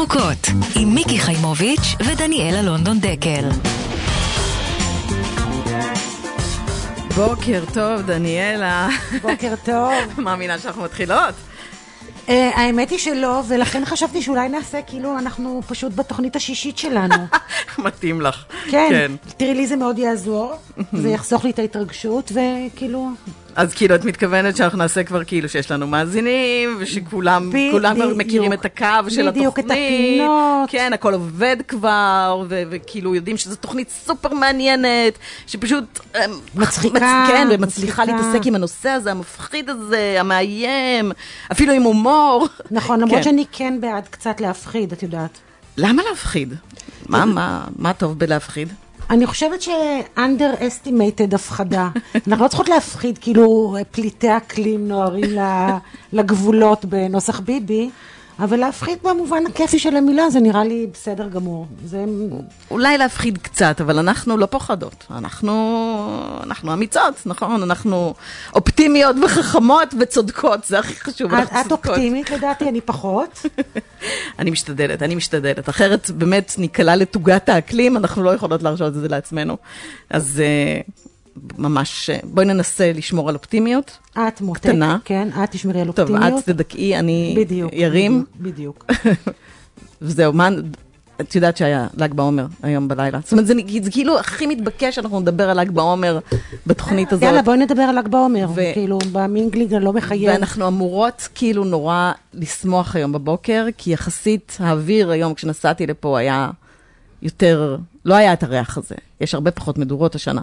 ירוקות, עם מיקי חיימוביץ' ודניאלה לונדון דקל. בוקר טוב, דניאלה. בוקר טוב. מאמינה שאנחנו מתחילות? אה, האמת היא שלא, ולכן חשבתי שאולי נעשה כאילו אנחנו פשוט בתוכנית השישית שלנו. מתאים לך. כן, תראי לי זה מאוד יעזור, זה יחסוך לי את ההתרגשות, וכאילו... אז כאילו את מתכוונת שאנחנו נעשה כבר כאילו שיש לנו מאזינים, ושכולם כולם כבר מכירים את הקו של התוכנית. בדיוק, את הפינות. כן, הכל עובד כבר, ו- וכאילו יודעים שזו תוכנית סופר מעניינת, שפשוט... אה, מצחיקה. כן, ומצליחה. להתעסק עם הנושא הזה, המפחיד הזה, המאיים, אפילו עם הומור. נכון, למרות כן. שאני כן בעד קצת להפחיד, את יודעת. למה להפחיד? מה, מה, מה טוב בלהפחיד? אני חושבת ש-underestimated הפחדה. אנחנו לא צריכות להפחיד כאילו פליטי אקלים נוהרים לגבולות בנוסח ביבי, אבל להפחיד במובן הכיפי של המילה זה נראה לי בסדר גמור. זה... אולי להפחיד קצת, אבל אנחנו לא פוחדות. אנחנו, אנחנו אמיצות, נכון? אנחנו אופטימיות וחכמות וצודקות, זה הכי חשוב. את, את. אופטימית לדעתי, אני פחות. אני משתדלת, אני משתדלת. אחרת באמת ניקלע לתוגת האקלים, אנחנו לא יכולות להרשות את זה לעצמנו. אז אה, ממש, אה, בואי ננסה לשמור על אופטימיות. את מותק, קטנה. כן, את תשמרי על טוב, אופטימיות. את תדכאי, אני בדיוק. ירים. בדיוק. וזהו, מה, את יודעת שהיה ל"ג בעומר היום בלילה. זאת אומרת, זה, זה כאילו הכי מתבקש שאנחנו נדבר על ל"ג בעומר בתוכנית הזאת. יאללה, בואי נדבר על ל"ג בעומר. ו- כאילו, במינגליג הלא מחייב. ואנחנו אמורות כאילו נורא לשמוח היום בבוקר, כי יחסית האוויר היום, כשנסעתי לפה, היה יותר, לא היה את הריח הזה. יש הרבה פחות מדורות השנה.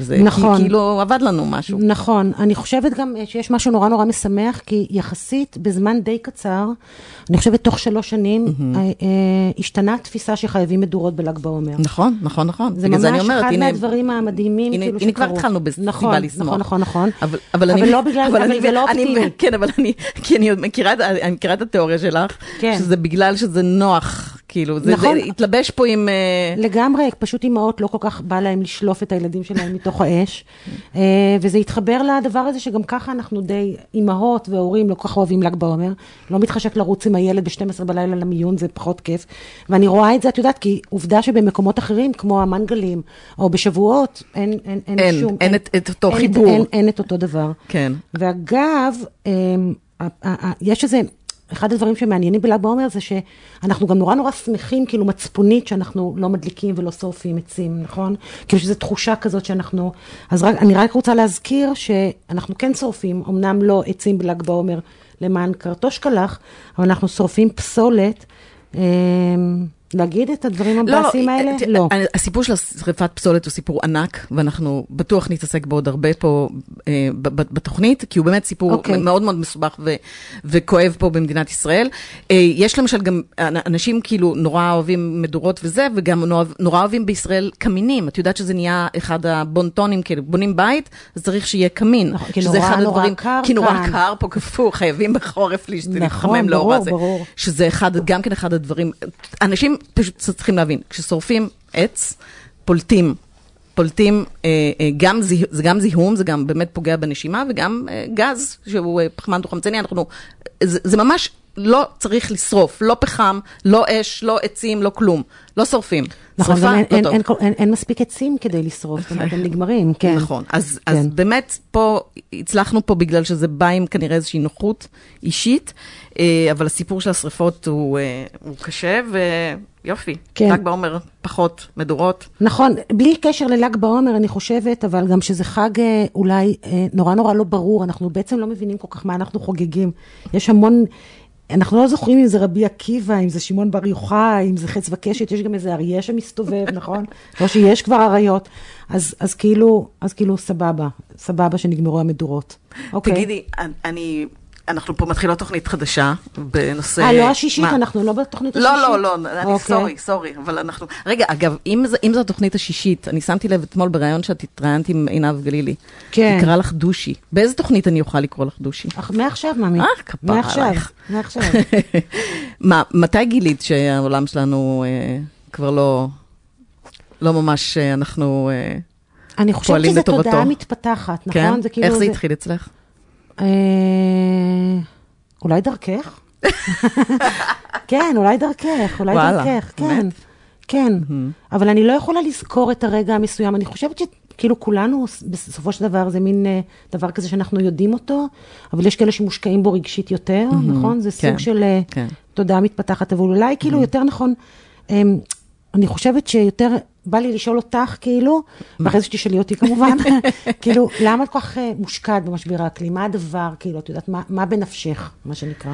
וזה נכון. כאילו עבד לנו משהו. נכון, אני חושבת גם שיש משהו נורא נורא משמח, כי יחסית בזמן די קצר, אני חושבת תוך שלוש שנים, אה, אה, השתנה התפיסה שחייבים מדורות בל"ג בעומר. נכון, נכון, נכון. זה ממש אומרת, אחד הנה- מהדברים המדהימים הנה, כאילו הנה כבר שקרו. התחלנו בסיבה נכון, לשמוח. נכון, נכון, נכון. אבל, אבל, אבל אני, לא בגלל- אבל אני- זה לא אופטימי. כן, אבל אני, כי אני מכירה, מכירה את התיאוריה שלך, כן. שזה בגלל שזה נוח, כאילו, זה, נכון. זה התלבש פה עם... אה, לגמרי, פשוט אימהות לא כל כך בא להם לשלוף את הילדים שלהם מתוך האש, אה, וזה התחבר לדבר הזה שגם ככה אנחנו די, אימהות והורים לא כל כך אוהבים ל"ג בעומר, לא מתחשק לרוץ עם הילד ב-12 בלילה למיון, זה פחות כיף, ואני רואה את זה, את יודעת, כי עובדה שבמקומות אחרים, כמו המנגלים, או בשבועות, אין, אין, אין, אין, שום... אין את- את אותו אין, חיבור. אין, אין את אותו דבר. כן. ואגב, אמ, יש איזה, אחד הדברים שמעניינים בל"ג בעומר זה שאנחנו גם נורא נורא שמחים, כאילו מצפונית, שאנחנו לא מדליקים ולא שורפים עצים, נכון? כאילו שזו תחושה כזאת שאנחנו... אז רק, אני רק רוצה להזכיר שאנחנו כן שורפים, אמנם לא עצים בל"ג בעומר למען קרטושקלח, אבל אנחנו שורפים פסולת. להגיד את הדברים המבאסים האלה? ת- לא. אה, הסיפור של שריפת פסולת הוא סיפור ענק, ואנחנו בטוח נתעסק בו עוד הרבה פה אה, בתוכנית, כי הוא באמת סיפור אוקיי. מאוד מאוד מסובך ו- וכואב פה במדינת ישראל. אה, יש למשל גם אנ- אנשים כאילו נורא אוהבים מדורות וזה, וגם נורא, נורא אוהבים בישראל קמינים. את יודעת שזה נהיה אחד הבונטונים, כאילו בונים בית, אז צריך שיהיה קמין. נכון, כי שזה נורא אחד נורא הדברים- קר כי נורא כאן. קר פה קפוא, חייבים בחורף להשת- נכון, לאור ברור. ברור. שזה אחד, גם כן אחד הדברים, אנשים פשוט צריכים להבין, כששורפים עץ, פולטים, פולטים, אה, אה, גם זה גם זיהום, זה גם באמת פוגע בנשימה, וגם אה, גז, שהוא פחמן דו-חמצני, אנחנו, זה, זה ממש לא צריך לשרוף, לא פחם, לא אש, לא עצים, לא כלום, לא שורפים. נכון, שריפה, גם אין, לא אין, טוב. אין, אין, אין מספיק עצים כדי לשרוף, זאת אומרת, הם נגמרים, כן. נכון, אז, כן. אז באמת פה, הצלחנו פה בגלל שזה בא עם כנראה איזושהי נוחות אישית, אה, אבל הסיפור של השריפות הוא, אה, הוא קשה, ויופי, כן. רק בעומר פחות מדורות. נכון, בלי קשר לל"ג בעומר, אני חושבת, אבל גם שזה חג אה, אולי נורא נורא לא ברור, אנחנו בעצם לא מבינים כל כך מה אנחנו חוגגים. יש המון, אנחנו לא זוכרים אם זה רבי עקיבא, אם זה שמעון בר יוחאי, אם זה חץ וקשת, יש גם איזה אריה שמסתובב, נכון? או שיש כבר אריות. אז, אז כאילו, אז כאילו, סבבה, סבבה שנגמרו המדורות. אוקיי. תגידי, אני, אנחנו פה מתחילות תוכנית חדשה בנושא... אה, לא השישית, מה? אנחנו לא בתוכנית לא, השישית? לא, לא, אני אוקיי. סורי, סורי, אבל אנחנו... רגע, אגב, אם ז- אם זו התוכנית השישית, אני שמתי לב אתמול בריאיון שאת התראיינת עם עינב גלילי. כן. קראה לך דושי. באיזה תוכנית אני אוכל לקרוא לך דושי? אך, מעכשיו, ממי. אה, כפרה מעכשיו, עלייך. מעכשיו. מה, מתי גילית שהעולם שלנו אה, כבר לא, לא ממש, אה, אנחנו... אה, אני חושבת פועלים שזו לטובתו. תודעה מתפתחת, נכון? כן? זה כאילו איך זה התחיל אצלך? אה, אולי דרכך? כן, אולי דרכך, אולי וואלה, דרכך, כן. כן, אבל אני לא יכולה לזכור את הרגע המסוים. אני חושבת שכאילו כולנו, בסופו של דבר, זה מין אה, דבר כזה שאנחנו יודעים אותו, אבל יש כאלה שמושקעים בו רגשית יותר, נכון? זה כן, סוג של אה, כן. תודעה מתפתחת, אבל אולי כאילו יותר נכון, אמ, אני חושבת שיותר, בא לי לשאול אותך, כאילו, ואחרי זה שתשאלי אותי כמובן, כאילו, למה את כל כך אה, מושקעת במשבר האקלים? מה הדבר, כאילו, את יודעת, מה- מה בנפשך, מה שנקרא?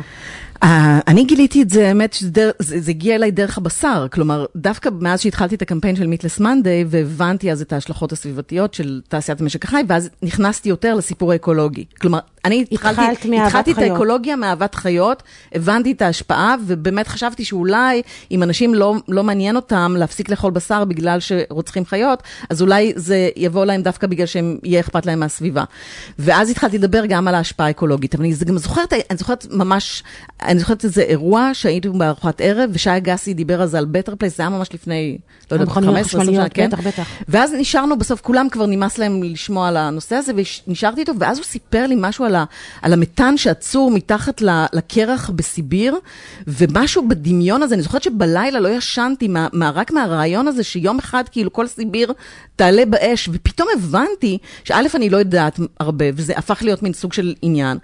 אה, אני גיליתי את זה, האמת שזה זה הגיע אליי דרך הבשר, כלומר, דווקא מאז שהתחלתי את הקמפיין של מיטלס מנדיי, והבנתי אז את ההשלכות הסביבתיות של תעשיית המשק החי, ואז נכנסתי יותר לסיפור האקולוגי. כלומר, אני התחלתי, התחלתי את. האקולוגיה מאהבת חיות, הבנתי את ההשפעה, ובאמת חשבתי שאולי, אם אנשים לא, לא מעניין אותם להפסיק לאכול בשר בגלל שרוצחים חיות, אז אולי זה יבוא להם דווקא בגלל שהם, יהיה אכפת להם מהסביבה. ואז התחלתי לדבר גם על ההשפעה האקולוגית, אבל אני זה גם זוכרת, אני זוכרת ממש, אני זוכרת איזה אירוע שהייתי בארוחת ערב, ושי אגסי דיבר אז על Better Place, זה היה ממש לפני, לא יודעת, המכוניות 15 20 שנה, כן? בטח, בטח. ואז נשארנו בסוף, כולם כבר נמאס להם לשמוע על הנושא הזה, ונשארתי איתו, ואז הוא סיפר לי משהו על, ה, על המתאן שעצור מתחת לקרח בסיביר, ומשהו בדמיון הזה, אני זוכרת שבלילה לא ישנתי, מה, מה, רק מהרעיון הזה שיום אחד כאילו כל סיביר תעלה באש, ופתאום הבנתי שא', אני לא יודעת הרבה, וזה הפך להיות מין סוג של עניין.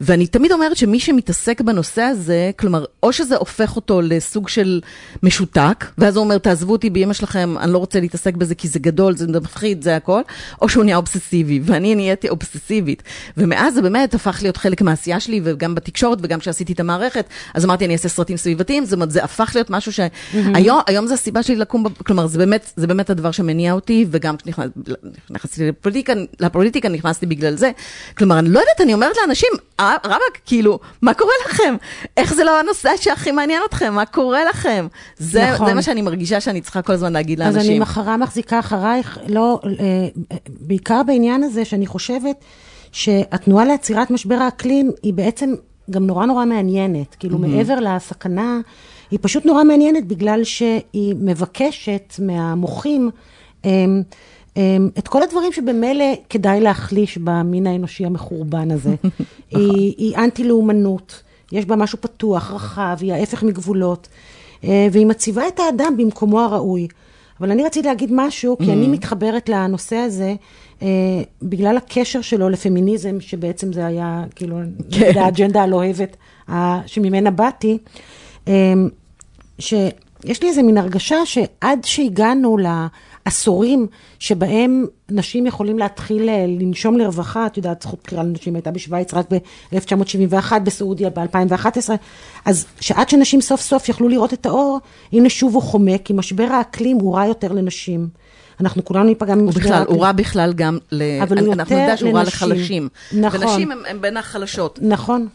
ואני תמיד אומרת שמי שמתעסק בנושא הזה, כלומר, או שזה הופך אותו לסוג של משותק, ואז הוא אומר, תעזבו אותי באמא שלכם, אני לא רוצה להתעסק בזה כי זה גדול, זה מפחיד, זה הכל, או שהוא נהיה אובססיבי, ואני נהייתי אובססיבית. ומאז באמת הפך להיות חלק מהעשייה שלי, וגם בתקשורת, וגם כשעשיתי את המערכת, אז אמרתי, אני אעשה סרטים סביבתיים, זאת אומרת, זה הפך להיות משהו שהיום, היום זה הסיבה שלי לקום, כלומר, זה באמת, זה באמת הדבר שמניע אותי, וגם כשנכנסתי לפוליטיקה, לפוליטיקה נכנסתי בגלל זה. כלומר, אני לא יודעת, אני אומרת לאנשים, "אה, רבאק, כאילו, מה קורה לכם? איך זה לא הנושא שהכי מעניין אתכם? מה קורה לכם? זה, נכון. זה מה שאני מרגישה שאני צריכה כל הזמן להגיד אז לאנשים. אני מחרה מחזיקה אחרייך, לא, אה, בעיקר בעניין הזה שאני חושבת שהתנועה לעצירת משבר האקלים היא בעצם גם נורא נורא מעניינת. כאילו מעבר לסכנה, היא פשוט נורא מעניינת בגלל שהיא מבקשת מהמוחים אמ, אמ, את כל הדברים שבמילא כדאי להחליש במין האנושי המחורבן הזה. היא, היא אנטי-לאומנות, יש בה משהו פתוח, רחב, היא ההפך מגבולות, אה, והיא מציבה את האדם במקומו הראוי. אבל אני רציתי להגיד משהו, כי אני מתחברת לנושא הזה, אה, בגלל הקשר שלו לפמיניזם, שבעצם זה היה, כאילו, נגד האג'נדה הלוהבת אה, שממנה באתי, אה, שיש לי איזה מין הרגשה שעד שהגענו לעשורים שבהם נשים יכולים להתחיל אה, לנשום לרווחה, את יודעת, זכות בחירה לנשים הייתה בשוויץ רק ב-1971, בסעודיה ב-2011, אז שעד שנשים סוף סוף יכלו לראות את האור, הנה שוב הוא חומק, כי משבר האקלים הוא רע יותר לנשים. אנחנו כולנו ניפגע ממשבר האקלים. הוא רע בכלל גם, ל... אבל אנחנו יותר נדע שהוא רע. לחלשים. נכון. ונשים הם בין החלשות. נכון.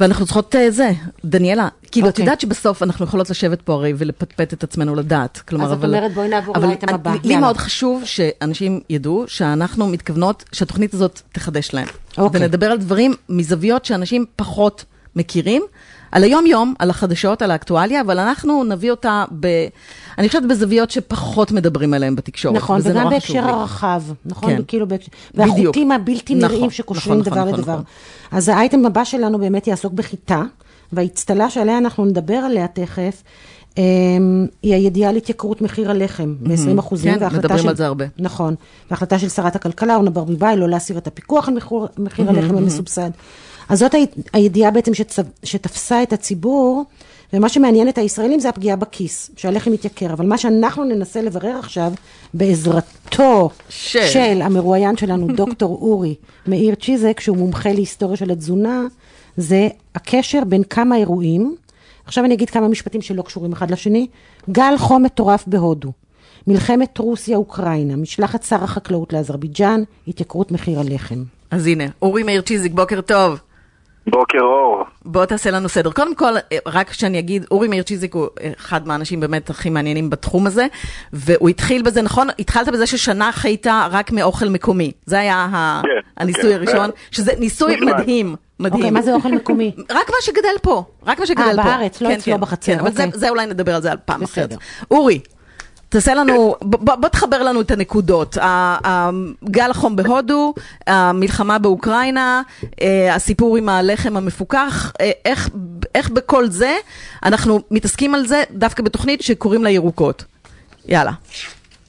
ואנחנו צריכות אה, זה, דניאלה, כאילו, את אוקיי. יודעת שבסוף אנחנו יכולות לשבת פה הרי ולפטפט את עצמנו לדעת. כלומר, אז את אבל... אומרת, בואי נעבור אבל לאייטם הבא. לי יאללה. מאוד חשוב שאנשים ידעו שאנחנו מתכוונות, שהתוכנית הזאת תחדש להם. אוקיי. ונדבר על דברים מזוויות שאנשים פחות מכירים, על היום-יום, על החדשות, על האקטואליה, אבל אנחנו נביא אותה ב... אני חושבת בזוויות שפחות מדברים עליהן בתקשורת. נכון, וזה וגם בהקשר. הרחב, נכון? כן. כאילו, בהקשר- בדיוק. והחוטים הבלתי נכון, נראים שקושרים נכון, דבר נכון, לדבר. נכון. אז האייטם הבא שלנו באמת יעסוק בחיטה, והאצטלה שעליה אנחנו נדבר עליה תכף, אמ, היא הידיעה על התייקרות מחיר הלחם ב-20 אחוזים. כן, מדברים על זה הרבה. נכון. והחלטה של שרת הכלכלה, אורנה ברביבאי, לא להסיר את הפיקוח על מחיר, מחיר הלחם המסובסד. אז זאת הידיעה בעצם שצ... שתפסה את הציבור, ומה שמעניין את הישראלים זה הפגיעה בכיס, שהלחם מתייקר. אבל מה שאנחנו ננסה לברר עכשיו, בעזרתו של. של המרואיין שלנו, דוקטור אורי מאיר צ'יזק, שהוא מומחה להיסטוריה של התזונה, זה הקשר בין כמה אירועים. עכשיו אני אגיד כמה משפטים שלא קשורים אחד לשני. גל חום מטורף בהודו, מלחמת רוסיה-אוקראינה, משלחת שר החקלאות לאזרבייג'אן, התייקרות מחיר הלחם. אז הנה, אורי מאיר צ'יזיק, בוקר טוב. בוקר אור. בוא תעשה לנו סדר. קודם כל, אה, רק שאני אגיד, אורי מאיר צ'יזיק הוא אחד מהאנשים באמת הכי מעניינים בתחום הזה, והוא התחיל בזה, נכון? התחלת בזה ששנה חיית רק מאוכל מקומי. זה היה ה- כן, הניסוי כן. הראשון, שזה ניסוי מזמן. מדהים. מדהים. אוקיי, מה זה אוכל מקומי? רק מה שגדל פה, רק מה שגדל אה, פה. בארץ, לא כן, אצלו כן, בחצר, כן, אבל זה, אוקיי. זה אולי נדבר על זה על פעם בסדר. אחרת. אורי, תעשה לנו, ב- ב- בוא תחבר לנו את הנקודות. גל החום בהודו, המלחמה באוקראינה, אה, הסיפור עם הלחם המפוקח, אה, איך, איך בכל זה אנחנו מתעסקים על זה דווקא בתוכנית שקוראים לה ירוקות. יאללה.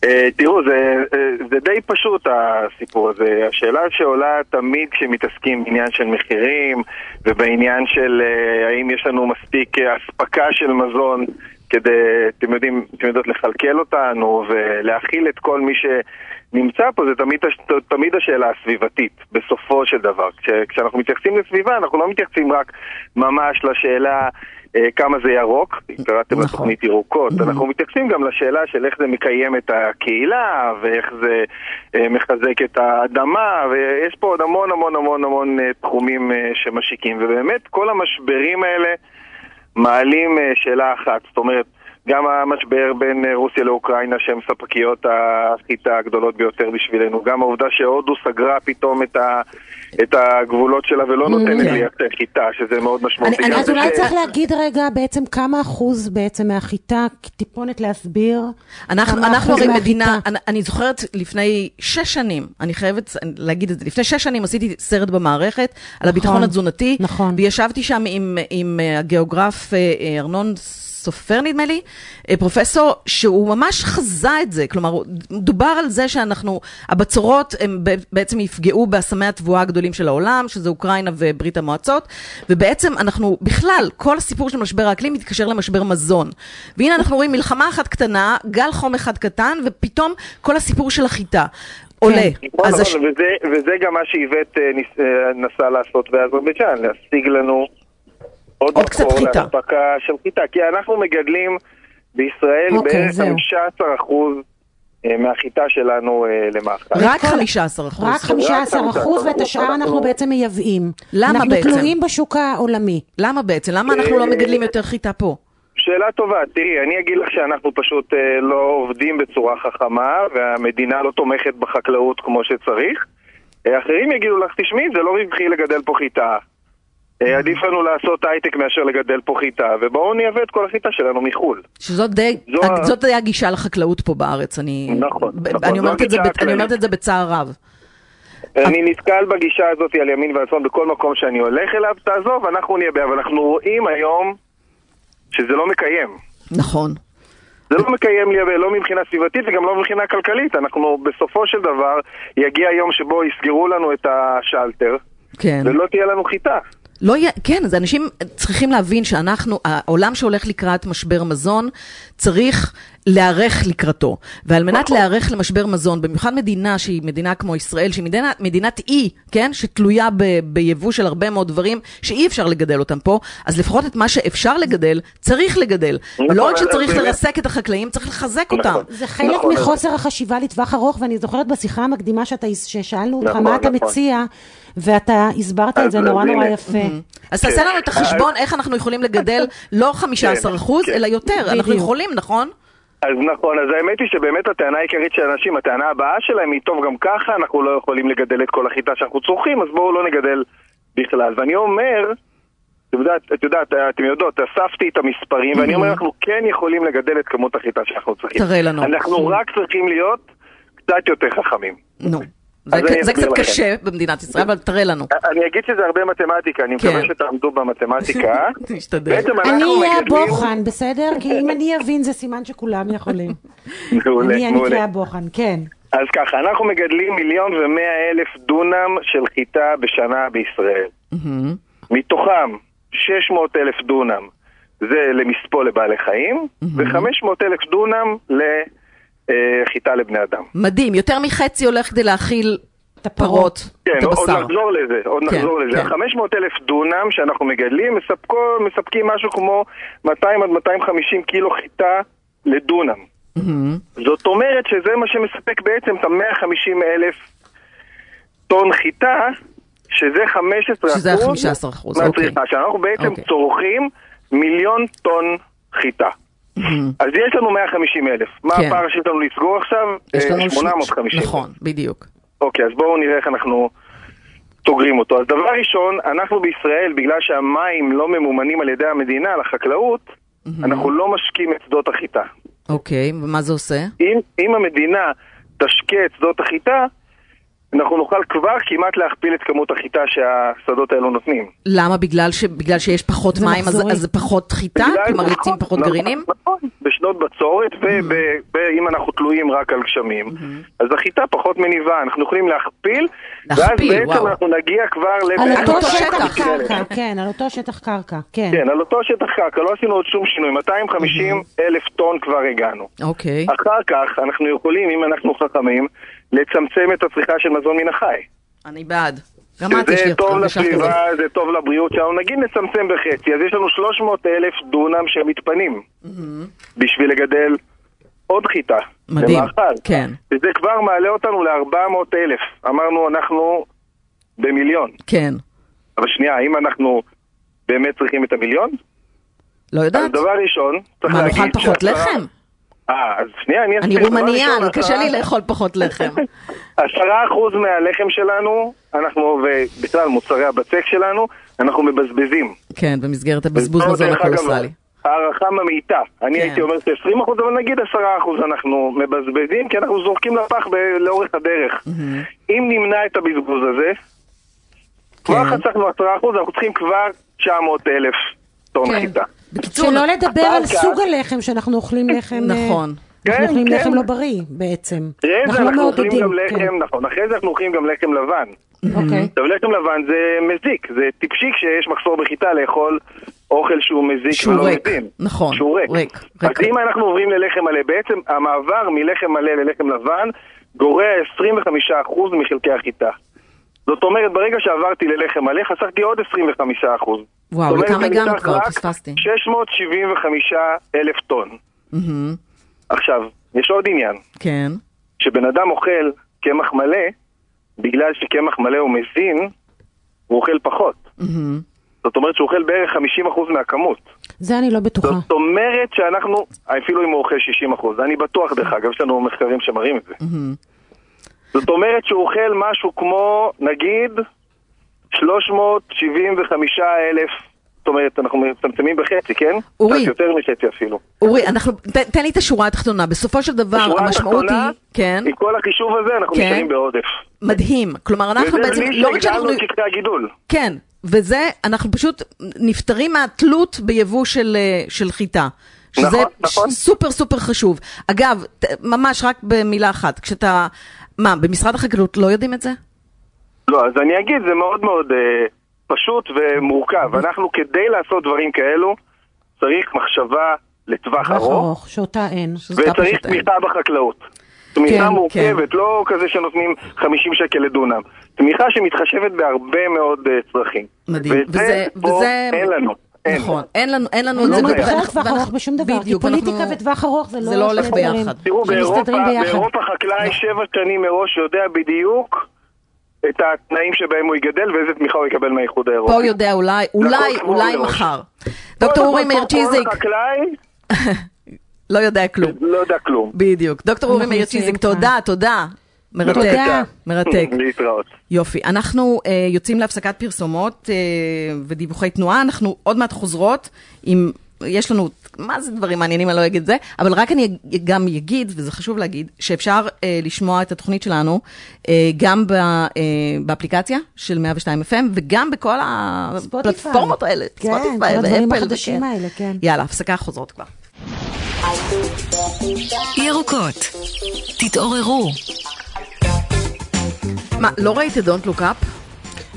אה, תראו, זה, זה די פשוט הסיפור הזה. השאלה שעולה תמיד כשמתעסקים בעניין של מחירים ובעניין של האם יש לנו מספיק אספקה של מזון כדי, אתם יודעים, אתם יודעות לכלכל אותנו ולהכיל את כל מי שנמצא פה, זה תמיד, תמיד השאלה הסביבתית, בסופו של דבר. כש, כשאנחנו מתייחסים לסביבה, אנחנו לא מתייחסים רק ממש לשאלה אה, כמה זה ירוק, קראתם נכון. לתוכנית ירוקות, mm-hmm. אנחנו מתייחסים גם לשאלה של איך זה מקיים את הקהילה ואיך זה אה, מחזק את האדמה, ויש פה עוד המון המון המון המון אה, תחומים שמשיקים, ובאמת כל המשברים האלה מעלים שאלה אחת, זאת אומרת, גם המשבר בין רוסיה לאוקראינה שהן ספקיות החיטה הגדולות ביותר בשבילנו, גם העובדה שהודו סגרה פתאום את ה... את הגבולות שלה ולא נותנת. לייצר חיטה, שזה מאוד משמעותי. אני, אז אולי צריך להגיד רגע בעצם כמה אחוז בעצם מהחיטה, טיפונת להסביר. אנחנו, אנחנו הרי מדינה, אני, אני זוכרת לפני שש שנים, אני חייבת להגיד את זה, לפני שש שנים עשיתי סרט במערכת על הביטחון נכון, התזונתי, נכון. וישבתי שם עם, עם הגיאוגרף אה, אה, ארנון סופר נדמה לי, אה, פרופסור, שהוא ממש חזה את זה, כלומר, דובר על זה שאנחנו, הבצורות הם בעצם יפגעו באסמי התבואה הגדולים של העולם, שזה אוקראינה וברית המועצות, ובעצם אנחנו, בכלל, כל הסיפור של משבר האקלים מתקשר למשבר מזון. והנה אנחנו רואים מלחמה אחת קטנה, גל חום אחד קטן, ופתאום כל הסיפור של החיטה. עולה. נכון, נכון, הש... וזה, וזה גם מה שאיווט אה, אה, נסה לעשות באזרבייג'אן, להשיג לנו עוד, עוד קצת חיטה. לאספקה של חיטה, כי אנחנו מגדלים בישראל אוקיי, ב-15% אה, מהחיטה שלנו אה, למאכל. רק 15 אחוז. רק 15 אחוז, ואת השאר אנחנו בעצם מייבאים. למה בעצם? אנחנו תלויים בשוק העולמי. למה בעצם? למה אנחנו לא אה, מגדלים יותר חיטה פה? שאלה טובה, תראי, אני אגיד לך שאנחנו פשוט לא עובדים בצורה חכמה והמדינה לא תומכת בחקלאות כמו שצריך. אחרים יגידו לך, תשמעי, זה לא רווחי לגדל פה חיטה. אה, עדיף לנו לעשות הייטק מאשר לגדל פה חיטה, ובואו נייבא את כל החיטה שלנו מחו"ל. שזאת די, זאת די הגישה לחקלאות פה בארץ, אני... נכון, נכון. אני אומרת, את זה, אני אומרת את זה בצער רב. אני נתקל בגישה הזאת על ימין ועל שמאל בכל מקום שאני הולך אליו, תעזוב, אנחנו נהיה אבל אנחנו רואים היום שזה לא מקיים. נכון. זה לא מקיים לי, לא מבחינה סביבתית וגם לא מבחינה כלכלית. אנחנו בסופו של דבר, יגיע יום שבו יסגרו לנו את השלטר, כן. ולא תהיה לנו חיטה. לא יהיה, כן, אז אנשים צריכים להבין שאנחנו, העולם שהולך לקראת משבר מזון, צריך להיערך לקראתו. ועל מנת נכון. להיערך למשבר מזון, במיוחד מדינה שהיא מדינה כמו ישראל, שהיא מדינה, מדינת אי, כן? שתלויה ב, ביבוא של הרבה מאוד דברים שאי אפשר לגדל אותם פה, אז לפחות את מה שאפשר לגדל, צריך לגדל. נכון, לא רק שצריך לרסק את החקלאים, צריך לחזק נכון. אותם. זה חלק נכון, מחוסר החשיבה לטווח ארוך, ואני זוכרת בשיחה המקדימה שאתה, ששאלנו אותך, נכון, מה אתה נכון. מציע? ואתה הסברת את זה נורא נורא יפה. אז תעשה לנו את החשבון איך אנחנו יכולים לגדל לא 15 כן, אחוז, כן. אלא יותר. אנחנו יכולים, נכון? אז נכון, אז האמת היא שבאמת הטענה העיקרית של אנשים, הטענה הבאה שלהם היא, טוב, גם ככה אנחנו לא יכולים לגדל את כל החיטה שאנחנו צורכים, אז בואו לא נגדל בכלל. ואני אומר, את יודעת, את יודעת, אתם יודעות, אספתי את המספרים, ואני אומר, אנחנו כן יכולים לגדל את כמות החיטה שאנחנו צריכים. תראה לנו. אנחנו רק צריכים להיות קצת יותר חכמים. נו. זה, זה קצת קשה במדינת ישראל, אבל תראה לנו. אני אגיד שזה הרבה מתמטיקה, אני מקווה כן. שתעמדו במתמטיקה. תשתדל. אני אהיה הבוחן, בסדר? כי אם אני אבין זה סימן שכולם יכולים. מעולה, מעולה. אני אהיה הבוחן, כן. אז ככה, אנחנו מגדלים מיליון ומאה אלף דונם של חיטה בשנה בישראל. מתוכם 600 אלף דונם זה למספוא לבעלי חיים, ו-500 אלף דונם ל... אה, חיטה לבני אדם. מדהים, יותר מחצי הולך כדי להאכיל את הפרות, כן, את הבשר. כן, עוד נחזור לזה, עוד כן, נחזור לזה. כן. 500 אלף דונם שאנחנו מגדלים, מספקו, מספקים משהו כמו 200 עד 250 קילו חיטה לדונם. Mm-hmm. זאת אומרת שזה מה שמספק בעצם את ה-150 אלף טון חיטה, שזה 15 שזה אחוז 15 אחוז, מהצריכה, אוקיי. שאנחנו בעצם אוקיי. צורכים מיליון טון חיטה. אז יש לנו 150 אלף. מה כן. הפער שיש לנו לסגור עכשיו? יש לנו 850. אה, נכון, בדיוק. אוקיי, אז בואו נראה איך אנחנו סוגרים אותו. אז דבר ראשון, אנחנו בישראל, בגלל שהמים לא ממומנים על ידי המדינה לחקלאות, אנחנו לא משקים את שדות החיטה. אוקיי, ומה זה עושה? אם, אם המדינה תשקה את שדות החיטה, אנחנו נוכל כבר כמעט להכפיל את כמות החיטה שהשדות האלו נותנים. למה? בגלל, ש... בגלל שיש פחות מים, אז. אז זה פחות חיטה? בגלל- כלומר יוצאים נכון, פחות נכון, גרעינים? נכון, בשנות בצורת, ואם אנחנו תלויים רק על גשמים, אז החיטה פחות מניבה, אנחנו יכולים להכפיל, ואז בעצם וואו. אנחנו נגיע כבר על לבערך אותו אותו שטח שטח. קרקע, כן, על אותו שטח קרקע, כן. כן, על אותו שטח קרקע, לא עשינו עוד שום שינוי, 250 אלף טון כבר הגענו. אוקיי. אחר כך אנחנו יכולים, אם אנחנו חכמים, לצמצם את הצריכה של מזון מן החי. אני בעד. גם את יש לי זה טוב הרגשה כזאת. לסביבה, זה טוב לבריאות שלנו. נגיד נצמצם בחצי, אז יש לנו 300 אלף דונם שמתפנים בשביל לגדל עוד חיטה. מדהים, למאכל. כן. וזה כבר מעלה אותנו ל-400 אלף. אמרנו, אנחנו במיליון. כן. אבל שנייה, האם אנחנו באמת צריכים את המיליון? לא אז יודעת. דבר ראשון, צריך מה, להגיד... נאכל פחות לחם? אה, אז שנייה, אני אסביר. אני קשה השרה- לי לאכול פחות לחם. עשרה אחוז מהלחם שלנו, אנחנו, ובכלל מוצרי הבצק שלנו, אנחנו מבזבזים. כן, במסגרת הבזבוז מזון הקולוסלי. הערכה ממעיטה. אני כן. הייתי אומר ש-20 אחוז, אבל נגיד 10 אחוז אנחנו מבזבזים, כי אנחנו זורקים לפח לאורך הדרך. אם נמנע את הבזבוז הזה, כבר כן. חסכנו 10 אחוז, אנחנו צריכים כבר 900 אלף טון כן. חיטה. בקיצור, שלא לדבר על כך- סוג הלחם, שאנחנו אוכלים לחם... אה, נכון. אנחנו כן, אוכלים כן. לחם לא בריא בעצם. אחרי זה אנחנו לא אנחנו אוכלים. גם לחם, נכון, אחרי זה אנחנו אוכלים גם לחם לבן. אוקיי. עכשיו לחם לבן זה מזיק, זה טיפשי כשיש מחסור בחיטה לאכול אוכל שהוא מזיק שהוא ולא ריק. מזין. נכון, שהוא ריק. ריק, אז ריק. אם אנחנו עוברים ללחם מלא, בעצם המעבר מלחם מלא ללחם לבן גורע 25% מחלקי החיטה. זאת אומרת, ברגע שעברתי ללחם מלא, חסכתי עוד 25%. וואו, לכמה הגענו כבר? פספסתי. 675 אלף טון. מהמם. עכשיו, יש עוד עניין. כן. כשבן אדם אוכל קמח מלא, בגלל שקמח מלא הוא מזין, הוא אוכל פחות. מהמם. זאת אומרת שהוא אוכל בערך 50% מהכמות. זה אני לא בטוחה. זאת אומרת שאנחנו, אפילו אם הוא אוכל 60%, אני בטוח דרך אגב, יש לנו מחקרים שמראים את זה. זאת אומרת שהוא אוכל משהו כמו, נגיד, 375 אלף, זאת אומרת, אנחנו מצמצמים בחצי, כן? אורי. קצת יותר מחצי אפילו. אורי, אנחנו, ת, תן לי את השורה התחתונה. בסופו של דבר, השורה המשמעות היא, התחתונה, כן, עם כל החישוב הזה אנחנו כן. נשארים בעודף. מדהים. כלומר, אנחנו וזה בעצם, בלי לא רק שאנחנו... שהגדלנו את שטחי הגידול. כן, וזה, אנחנו פשוט נפטרים מהתלות ביבוא של, אה, של חיטה. שזה נכון, נכון. סופר סופר חשוב. אגב, ממש רק במילה אחת, כשאתה... מה, במשרד החקלאות לא יודעים את זה? לא, אז אני אגיד, זה מאוד מאוד אה, פשוט ומורכב. אנחנו, כדי לעשות דברים כאלו, צריך מחשבה לטווח טווח ארוך, ארוך, שאותה אין. וצריך. תמיכה בחקלאות. תמיכה כן, מורכבת, לא כזה שנותנים 50 שקל לדונם. תמיכה שמתחשבת בהרבה מאוד אה, צרכים. מדהים. וזה וזה- פה וזה- אין לנו. אין. נכון, אין לנו, אין לנו את לא זה. מדברת ואנחנו- על טווח ארוך בשום דבר, כי פוליטיקה וטווח ארוך זה לא לא הולך ביחד. תראו, באירופה, חקלאי שבע שנים מראש יודע בדיוק את התנאים שבהם הוא יגדל ואיזה תמיכה הוא יקבל מהאיחוד האירופי. פה הוא יודע אולי, אולי, הכל אולי מראש. מחר. כל דוקטור אורי מאיר צ'יזיק, לא יודע כלום. לא יודע כלום. בדיוק. דוקטור אורי אנחנו מאיר צ'יזיק. תודה, תודה. מרתק. תודה. מרתק. להתראות. יופי. אנחנו uh, יוצאים להפסקת פרסומות uh, ודיווחי תנועה, אנחנו עוד מעט חוזרות עם, יש לנו, מה זה דברים מעניינים, אני לא אגיד את זה, אבל רק אני גם אגיד, וזה חשוב להגיד, שאפשר uh, לשמוע את התוכנית שלנו uh, גם ב, uh, באפליקציה של 102 FM וגם בכל הפלטפורמות האלה, כן, ספוטיפיי כל הדברים החדשים וכן. האלה, כן. יאללה, הפסקה חוזרות כבר. ירוקות. תתעוררו. מה, לא ראית את Don't Look Up?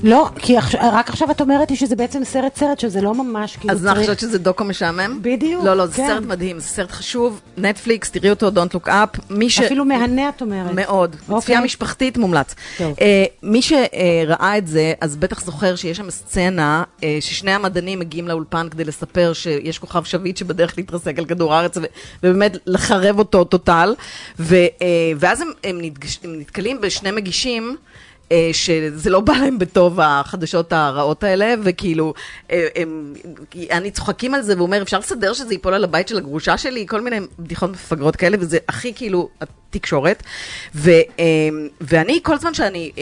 לא, כי עכשיו- רק עכשיו את אומרת לי שזה בעצם סרט סרט, שזה לא ממש כאילו אז אני חושבת שזה דוקו משעמם? בדיוק, לא, לא, זה כן. סרט מדהים, זה סרט חשוב, נטפליקס, תראי אותו, Don't Look Up. מי ש... אפילו מהנה את אומרת. מאוד. אוקיי. צפייה משפחתית מומלץ. אה, מי שראה את זה, אז בטח זוכר שיש שם סצנה אה, ששני המדענים מגיעים לאולפן כדי לספר שיש כוכב שביט שבדרך להתרסק על כדור הארץ, ובאמת לחרב אותו טוטל. ו- אה, ואז הם, הם, נתגש, הם נתקלים בשני מגישים. אה, שזה לא בא להם בטוב החדשות הרעות האלה, וכאילו, אה, הם, אני צוחקים על זה, והוא אומר, אפשר לסדר שזה ייפול על הבית של הגרושה שלי? כל מיני בדיחות מפגרות כאלה, וזה הכי כאילו התקשורת. ו, אה, ואני, כל זמן שאני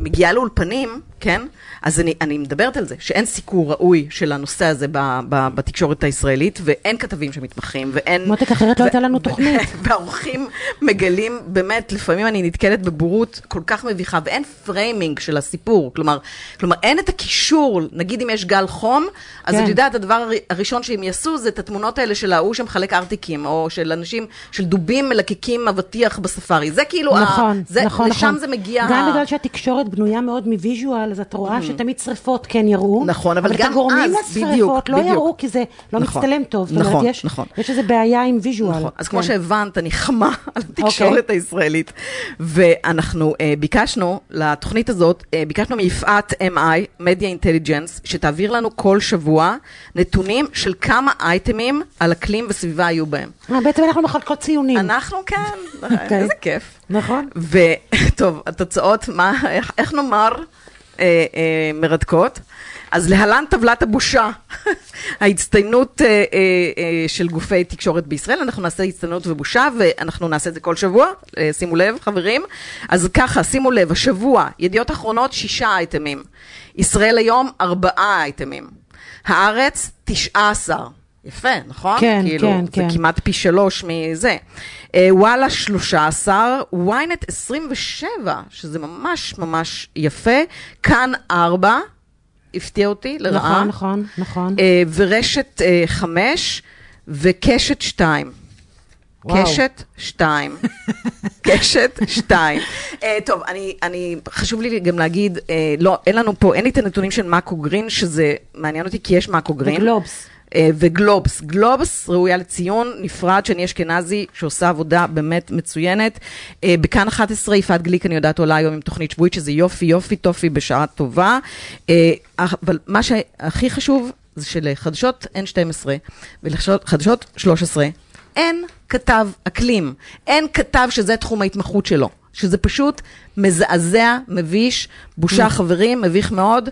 מגיעה לאולפנים, כן? אז אני, אני מדברת על זה, שאין סיקור ראוי של הנושא הזה ב, ב, בתקשורת הישראלית, ואין כתבים שמתמחים, ואין... מותק, אחרת לא הייתה לנו תוכנית. והעורכים מגלים, באמת, לפעמים אני נתקלת בבורות כל כך מביכה, ואין framing של הסיפור. כלומר, כלומר אין את הקישור, נגיד אם יש גל חום, אז כן. את יודעת, הדבר הר- הראשון שהם יעשו זה את התמונות האלה של ההוא שמחלק ארטיקים, או של אנשים, של דובים מלקקים אבטיח בספארי. זה כאילו, ה- נכון, זה, נכון, לשם נכון. זה מגיע. גם ה- בגלל שהתקשורת בנויה מאוד מ visual, אז את רואה שתמיד שרפות כן יראו. נכון, אבל את גם הגורמים אז, לשרפות בדיוק, לא בדיוק. יראו, כי זה לא נכון, מצטלם טוב. נכון, אומרת, יש- נכון. יש איזו בעיה עם ויז'ואל. נכון. אז כמו כן. שהבנת, אני חמה על התקשורת אוקיי. הישראלית. ואנחנו אה, ביקשנו, לתוכנית הזאת, אה, ביקשנו מיפעת MI, Media Intelligence, שתעביר לנו כל שבוע נתונים של כמה אייטמים על אקלים וסביבה היו בהם. אה, בעצם אנחנו מחלקות ציונים. אנחנו כן, אוקיי. איזה כיף. נכון. וטוב, התוצאות, מה, איך, איך נאמר, אה, אה, מרתקות. אז להלן טבלת הבושה, ההצטיינות אה, אה, אה, של גופי תקשורת בישראל, אנחנו נעשה הצטיינות ובושה, ואנחנו נעשה את זה כל שבוע, אה, שימו לב חברים. אז ככה, שימו לב, השבוע, ידיעות אחרונות, שישה אייטמים, ישראל היום, ארבעה אייטמים, הארץ, תשעה עשר. יפה, נכון? כן, כאילו, כן, זה כן. כמעט פי שלוש מזה. אה, וואלה 13, ynet 27, שזה ממש ממש יפה, כאן 4, הפתיע אותי לרעה. נכון, נכון, נכון. אה, ורשת 5, וקשת 2. וואו. קשת 2. קשת 2. טוב, אני, אני, חשוב לי גם להגיד, אה, לא, אין לנו פה, אין לי את הנתונים של מאקו גרין, שזה מעניין אותי כי יש מאקו גרין. וגלובס. אה, וגלובס. גלובס ראויה לציון, נפרד, שני אשכנזי, שעושה עבודה באמת מצוינת. אה, בכאן 11, יפעת גליק, אני יודעת, עולה היום עם תוכנית שבועית, שזה יופי, יופי, טופי, בשעה טובה. אה, אבל מה שהכי חשוב, זה שלחדשות N12 ולחדשות 13, אין כתב אקלים. אין כתב שזה תחום ההתמחות שלו. שזה פשוט מזעזע, מביש, בושה חברים, מביך מאוד.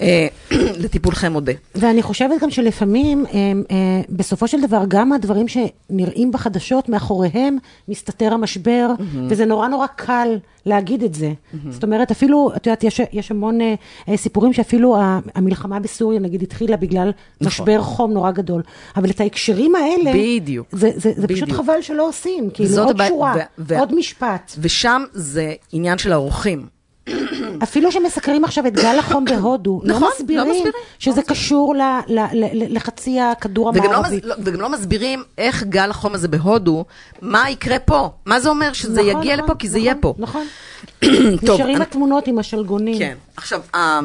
אה, לטיפולכם מודה. ואני חושבת גם שלפעמים, אה, אה, בסופו של דבר, גם הדברים שנראים בחדשות, מאחוריהם מסתתר המשבר, וזה נורא נורא קל להגיד את זה. זאת אומרת, אפילו, את יודעת, יש, יש המון אה, סיפורים שאפילו המלחמה בסוריה, נגיד, התחילה בגלל נכון. משבר חום נורא גדול. אבל את ההקשרים האלה, בדיוק. זה, זה, זה פשוט בדיוק. חבל שלא עושים. כאילו, עוד הבעיה- שורה, ו- עוד משפט. ושם זה עניין של האורחים. אפילו שמסקרים עכשיו את גל החום בהודו, נכון, לא לא מסבירים מסבירים, שזה קשור ל- ל- ל- לחצי הכדור וגם לא, המערבי. מס, לא, וגם לא מסבירים איך גל החום הזה בהודו, מה יקרה פה. מה זה אומר שזה נכון, יגיע נכון, לפה? כי זה נכון, יהיה פה. נכון. טוב, נשארים אני- התמונות עם השלגונים. כן. עכשיו, ה-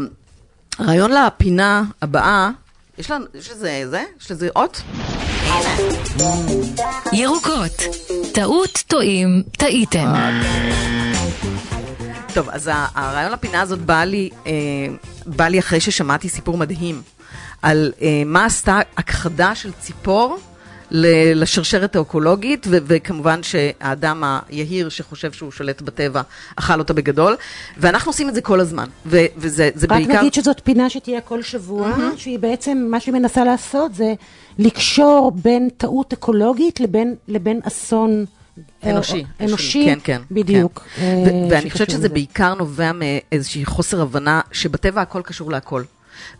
הרעיון לפינה הבאה, יש לנו, יש לזה, זה? יש לזה אות? ירוקות. טעות, טועים, טעיתם. טוב, אז הרעיון לפינה הזאת בא לי, אה, בא לי אחרי ששמעתי סיפור מדהים על אה, מה עשתה הכחדה של ציפור לשרשרת האקולוגית, ו- וכמובן שהאדם היהיר שחושב שהוא שולט בטבע, אכל אותה בגדול, ואנחנו עושים את זה כל הזמן, ו- וזה זה רק בעיקר... נגיד שזאת פינה שתהיה כל שבוע, שהיא בעצם, מה שהיא מנסה לעשות זה לקשור בין טעות אקולוגית לבין, לבין אסון אנושי. אנושי, כן, כן. בדיוק. כן. אה, ו- ואני חושבת שזה. בעיקר נובע מאיזושהי חוסר הבנה שבטבע הכל קשור להכל.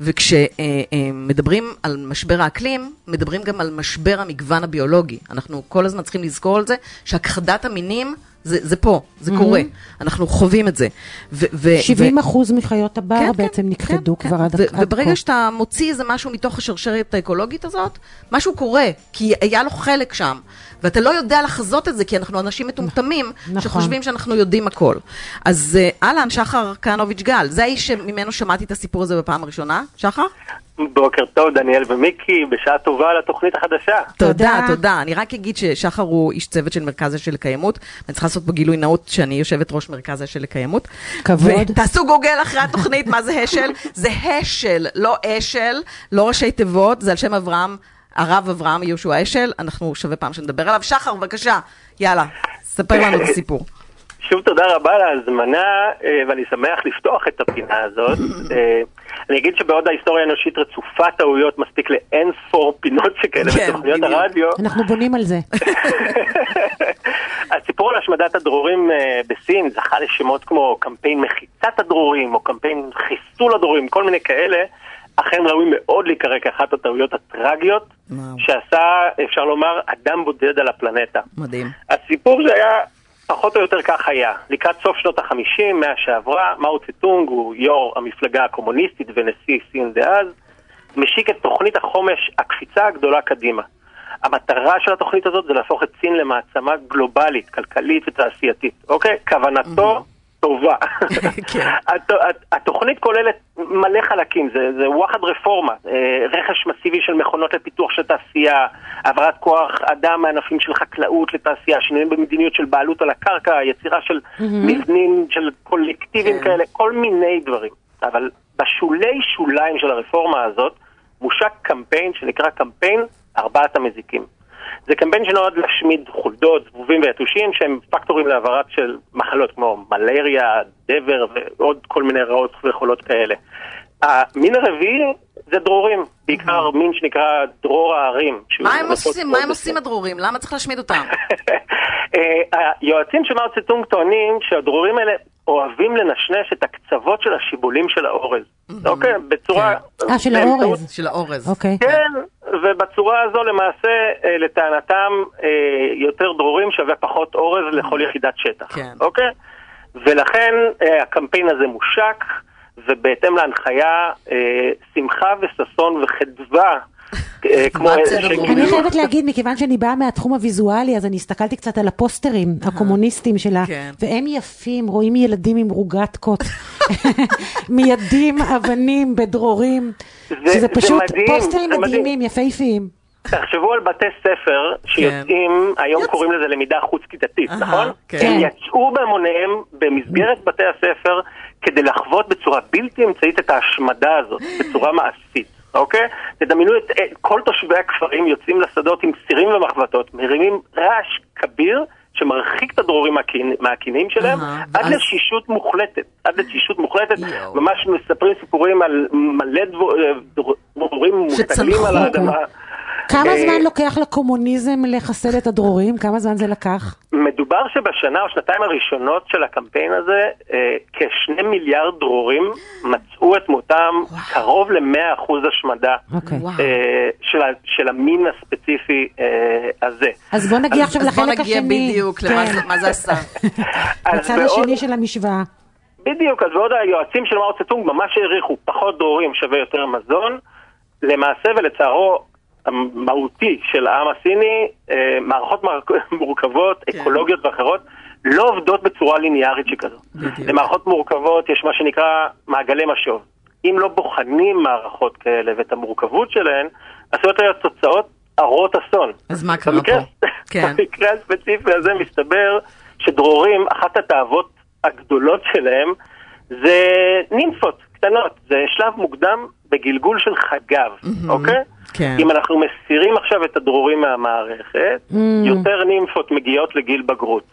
וכשמדברים על משבר האקלים, מדברים גם על משבר המגוון הביולוגי. אנחנו כל הזמן צריכים לזכור על זה שהכחדת המינים זה, זה פה, זה קורה. אנחנו חווים את זה. ו- ו- 70 ו- אחוז מחיות הבר כן, בעצם כן, נכחדו כן, כבר כן. עד ו- עד. וברגע שאתה מוציא איזה משהו מתוך השרשרת האקולוגית הזאת, משהו קורה, כי היה לו חלק שם. ואתה לא יודע לחזות את זה, כי אנחנו אנשים מטומטמים, נכון. שחושבים שאנחנו יודעים הכל. אז אה, אהלן, שחר כהנוביץ' גל, זה האיש שממנו שמעתי את הסיפור הזה בפעם הראשונה. שחר? בוקר טוב, דניאל ומיקי, בשעה טובה לתוכנית החדשה. תודה, תודה. תודה. אני רק אגיד ששחר הוא איש צוות של מרכז אשל לקיימות, ואני צריכה לעשות בגילוי נאות שאני יושבת ראש מרכז אשל לקיימות. כבוד. ותעשו גוגל אחרי התוכנית, מה זה אשל? זה השל, לא אשל, לא ראשי תיבות, זה על שם אברהם, הרב אברהם יהושע אשל, אנחנו שווה פעם שנדבר עליו. שחר, בבקשה, יאללה, ספר לנו את הסיפור. שוב תודה רבה על ההזמנה, אה, ואני שמח לפתוח את הפינה הזאת. אה, אני אגיד שבעוד ההיסטוריה האנושית רצופה טעויות מספיק לאין ספור פינות שכאלה כן, בתוכניות בדיוק. הרדיו, אנחנו בונים על זה. הסיפור על השמדת הדרורים אה, בסין זכה לשמות כמו קמפיין מחיצת הדרורים, או קמפיין חיסול הדרורים, כל מיני כאלה, אכן ראוי מאוד להיקרא כאחת הטעויות הטרגיות וואו. שעשה, אפשר לומר, אדם בודד על הפלנטה. מדהים. הסיפור שהיה פחות או יותר כך היה. לקראת סוף שנות החמישים, מאה שעברה, מאו צטונג הוא יו"ר המפלגה הקומוניסטית ונשיא סין דאז, משיק את תוכנית החומש הקפיצה הגדולה קדימה. המטרה של התוכנית הזאת זה להפוך את סין למעצמה גלובלית, כלכלית ותעשייתית, אוקיי? כוונתו טובה. כן. הת- הת- התוכנית כוללת מלא חלקים, זה, זה וואחד רפורמה, אה, רכש מסיבי של מכונות לפיתוח של תעשייה, העברת כוח אדם מענפים של חקלאות לתעשייה, שינויים במדיניות של בעלות על הקרקע, יצירה של מבנים של קולקטיבים כן. כאלה, כל מיני דברים. אבל בשולי שוליים של הרפורמה הזאת מושק קמפיין שנקרא קמפיין ארבעת המזיקים. זה קמפיין שנועד להשמיד חולדות, זבובים ויתושים שהם פקטורים להעברת של מחלות כמו מלריה, דבר ועוד כל מיני רעות וחולות כאלה. המין הרביעי זה דרורים, בעיקר מין שנקרא דרור ההרים. מה הם עושים? מה הם עושים. הדרורים? למה צריך להשמיד אותם? אה, היועצים של מאו צטונג טוענים שהדרורים האלה אוהבים לנשנש את הקצוות של השיבולים של האורז. אוקיי? בצורה... אה, של האורז. של האורז. אוקיי. כן, ובצורה הזו למעשה, אה, לטענתם, אה, יותר דרורים שווה פחות אורז לכל יחידת שטח. כן. אוקיי? ולכן אה, הקמפיין הזה מושק, ובהתאם להנחיה, שמחה וששון וחדווה, כמו... אלה צבע שגילו- דרורים? אני חייבת להגיד, מכיוון שאני באה מהתחום הוויזואלי, אז אני הסתכלתי קצת על הפוסטרים הקומוניסטיים שלה, כן. והם יפים, רואים ילדים עם רוגטקות, מיידים אבנים בדרורים, זה- שזה זה פשוט פוסטרים. מדהימים, יפהפיים. תחשבו על בתי ספר שיוצאים, היום יצ- קוראים לזה למידה חוץ-כיתתית, אהה, נכון? כן. הם יצאו בהמוניהם במסגרת בתי הספר כדי לחוות בצורה בלתי אמצעית את ההשמדה הזאת, בצורה מעשית, אוקיי? תדמיינו את את כל תושבי הכפרים יוצאים לשדות עם סירים ומחבטות, מרימים רעש כביר. שמרחיק את הדרורים מהקינים שלהם, עד לתשישות מוחלטת, עד לתשישות מוחלטת. ממש מספרים סיפורים על מלא דבור- אה, מוטלים על. האדמה. כמה אה, זמן לוקח לקומוניזם לחסל את הדרורים? כמה זמן זה לקח? מדובר שבשנה או שנתיים הראשונות של הקמפיין הזה, אה, כשני מיליארד דרורים מצאו את מותם קרוב ל-100% השמדה אוקיי. אה, של, המין הספציפי הזה. אז בוא נגיע עכשיו אז בוא לחלק נגיע השני. בדיוק למה כן. זה- עשה. הצד בעוד- השני של המשוואה. בדיוק, אז בעוד היועצים של מאו צטונג ממש העריכו פחות דרורים שווה יותר מזון, למעשה ולצערו המהותי של העם הסיני, אה, מערכות מורכבות, כן. אקולוגיות ואחרות, לא עובדות בצורה ליניארית שכזו. בדיוק. למערכות מורכבות יש מה שנקרא מעגלי משוב. אם לא בוחנים מערכות כאלה ואת המורכבות שלהן, עשויות להיות תוצאות הרות אסון. אז מה קרה במקרה- פה? כן. במקרה הספציפי הזה מסתבר שדרורים, אחת התאוות הגדולות שלהם זה נימפות קטנות, זה שלב מוקדם בגלגול של חגב, אוקיי? כן. אם אנחנו מסירים עכשיו את הדרורים מהמערכת, יותר נימפות מגיעות לגיל בגרות.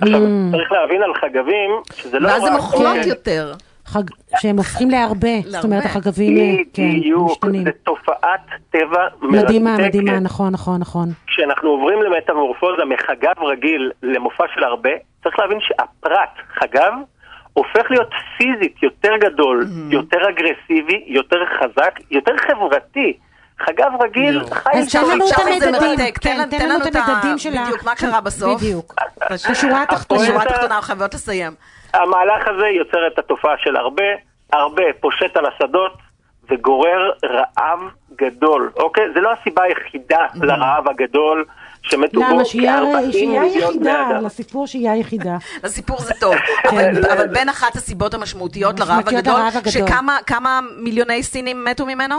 עכשיו, צריך להבין על חגבים, שזה לא ואז רק- אוכלות כן. יותר. חג... שהם הופכים להרבה, זאת אומרת. החגבים אה, כן, בדיוק, משתנים. זה תופעת טבע מדהימה, מרתקת. מדהימה, נכון, נכון, נכון. כשאנחנו עוברים למטמורפוזה מחגב רגיל למופע של הרבה, צריך להבין שהפרט, חגב, הופך להיות פיזית יותר גדול, יותר אגרסיבי, יותר חזק, יותר חברתי. חגב רגיל. חי אז תן לנו את המדדים. תן כן, לנו- תן לנו את המדדים של ה... בדיוק, מה קרה בסוף? בדיוק. השורה התחתונה. בשורה התחתונה, אנחנו חייבות לסיים. המהלך הזה יוצר את התופעה של הרבה, הרבה פושט על השדות וגורר רעב גדול, אוקיי? זה לא הסיבה היחידה לרעב הגדול, שמתו בו למה? שהייה כ-40 שהייה מיליון בני יחידה, אדם. לסיפור שהייה יחידה. הסיפור זה טוב, אבל אבל בין אחת הסיבות המשמעותיות לרעב הגדול. שכמה כמה מיליוני סינים מתו ממנו?